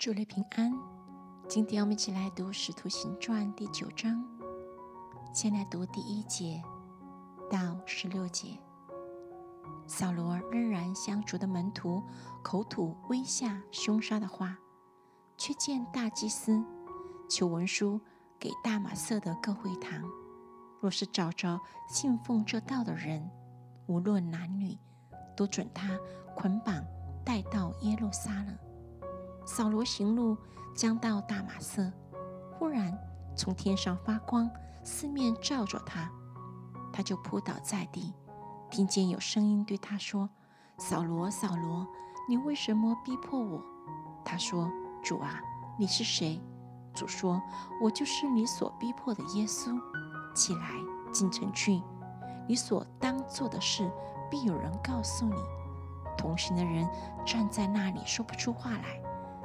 祝你平安。今天我们一起来读《使徒行传》第九章，先来读第一节到十六节。扫罗仍然向主的门徒口吐威吓、凶杀的话，却见大祭司求文书给大马色的各会堂，若是找着信奉这道的人，无论男女，都准他捆绑带到耶路撒冷。扫罗行路将到大马色，忽然从天上发光，四面照着他，他就扑倒在地。听见有声音对他说：“扫罗，扫罗，你为什么逼迫我？”他说：“主啊，你是谁？”主说：“我就是你所逼迫的耶稣。起来，进城去，你所当做的事必有人告诉你。”同行的人站在那里，说不出话来。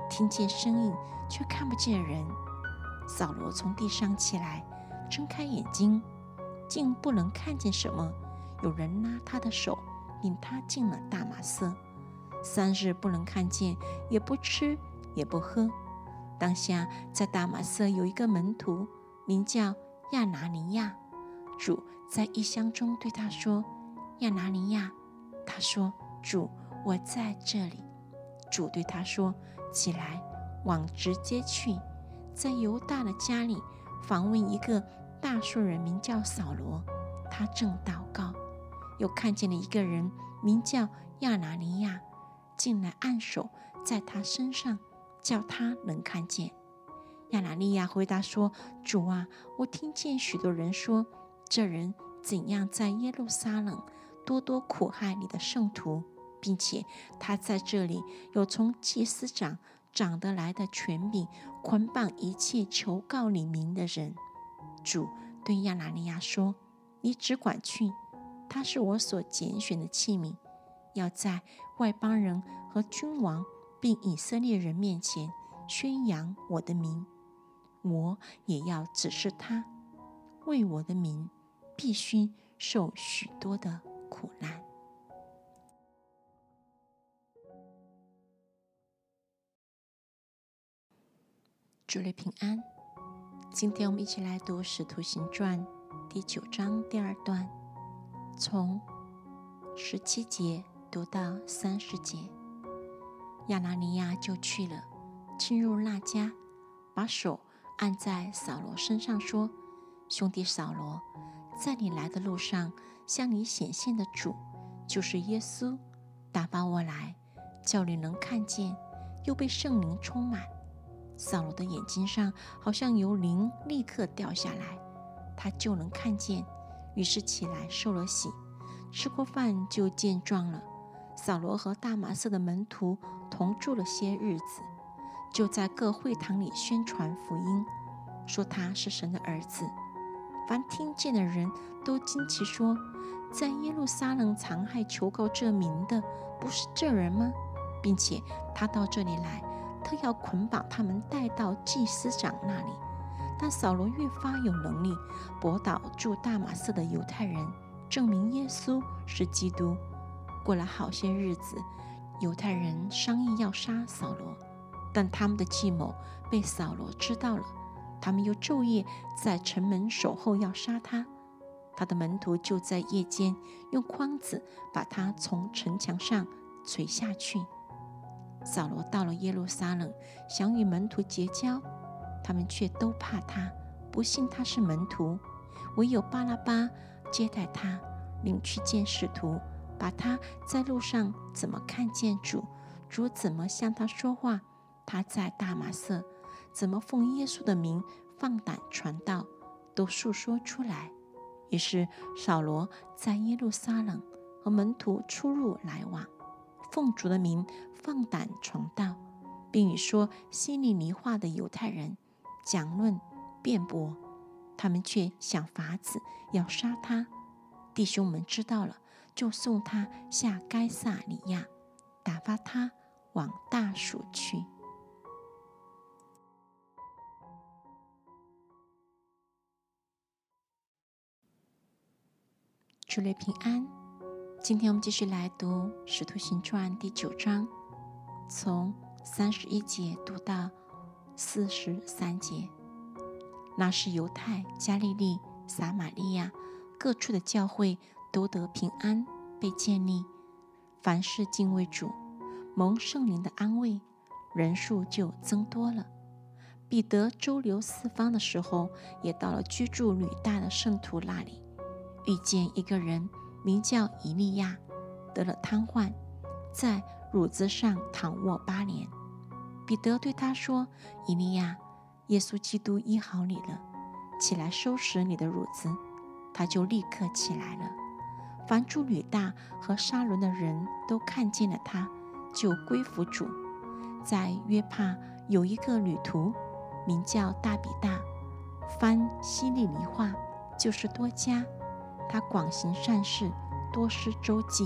听见声音，却看不见人。扫罗从地上起来，睁开眼睛，竟不能看见什么。有人拉他的手，领他进了大马色。三日不能看见，也不吃，也不喝。当下在大马色有一个门徒，名叫亚拿尼亚。主在异乡中对他说：“亚拿尼亚。”他说：“主，我在这里。”主对他说：“起来，往直接去，在犹大的家里访问一个大数人，名叫扫罗。他正祷告，又看见了一个人，名叫亚拿尼亚，进来按手在他身上，叫他能看见。亚拿尼亚回答说：‘主啊，我听见许多人说，这人怎样在耶路撒冷多多苦害你的圣徒。’”并且他在这里有从祭司长长得来的权柄，捆绑一切求告你名的人。主对亚拿尼亚说：“你只管去，他是我所拣选的器皿，要在外邦人和君王并以色列人面前宣扬我的名。我也要指示他，为我的名必须受许多的苦难。”主内平安。今天我们一起来读《使徒行传》第九章第二段，从十七节读到三十节。亚拿尼亚就去了，进入那家，把手按在扫罗身上，说：“兄弟扫罗，在你来的路上，向你显现的主，就是耶稣，打发我来，叫你能看见，又被圣灵充满。”扫罗的眼睛上好像有灵立刻掉下来，他就能看见，于是起来受了洗，吃过饭就健壮了。扫罗和大马色的门徒同住了些日子，就在各会堂里宣传福音，说他是神的儿子。凡听见的人都惊奇说：“在耶路撒冷残害求告这名的，不是这人吗？并且他到这里来。”特要捆绑他们带到祭司长那里，但扫罗越发有能力驳倒住大马色的犹太人，证明耶稣是基督。过了好些日子，犹太人商议要杀扫罗，但他们的计谋被扫罗知道了，他们又昼夜在城门守候要杀他。他的门徒就在夜间用筐子把他从城墙上垂下去。扫罗到了耶路撒冷，想与门徒结交，他们却都怕他，不信他是门徒。唯有巴拉巴接待他，领去见使徒，把他在路上怎么看见主，主怎么向他说话，他在大马色怎么奉耶稣的名放胆传道，都述说出来。于是扫罗在耶路撒冷和门徒出入来往。奉主的名放胆传道，并与说希利尼话的犹太人讲论辩驳，他们却想法子要杀他。弟兄们知道了，就送他下该萨里亚，打发他往大蜀去。主内平安。今天我们继续来读《使徒行传》第九章，从三十一节读到四十三节。那是犹太、加利利、撒玛利亚各处的教会都得平安，被建立。凡事敬畏主，蒙圣灵的安慰，人数就增多了。彼得周游四方的时候，也到了居住吕大的圣徒那里，遇见一个人名叫以利亚，得了瘫痪，在褥子上躺卧八年。彼得对他说：“以利亚。”耶稣基督医好你了，起来收拾你的褥子，他就立刻起来了。凡住吕大和沙伦的人都看见了他，就归服主。在约帕有一个旅徒，名叫大比大，翻希利尼话就是多加。他广行善事，多施周济。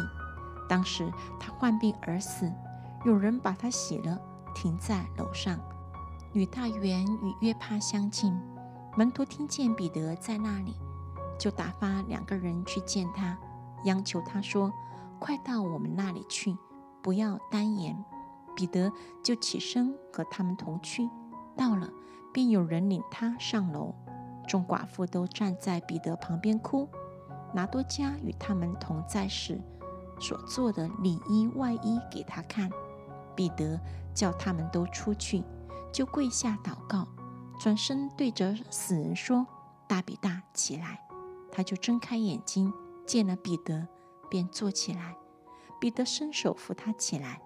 当时他患病而死，有人把他洗了，停在楼上。女大员与约帕相近，门徒听见彼得在那里，就打发两个人去见他，央求他说：“快到我们那里去，不要单言。”彼得就起身和他们同去。到了，便有人领他上楼，众寡妇都站在彼得旁边哭。拿多加与他们同在时所做的里衣外衣给他看。彼得叫他们都出去。就跪下祷告，转身对着死人说：“大比大，起来！”他就睁开眼睛，见了彼得，便坐起来。彼得伸手扶他起来，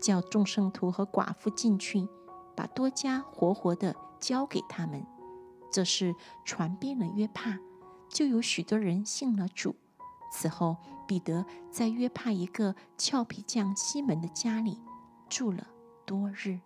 叫众圣徒和寡妇进去，把多加活活的交给他们。这事传遍了约帕，就有许多人信了主。此后，彼得在约帕一个俏皮匠西门的家里住了多日。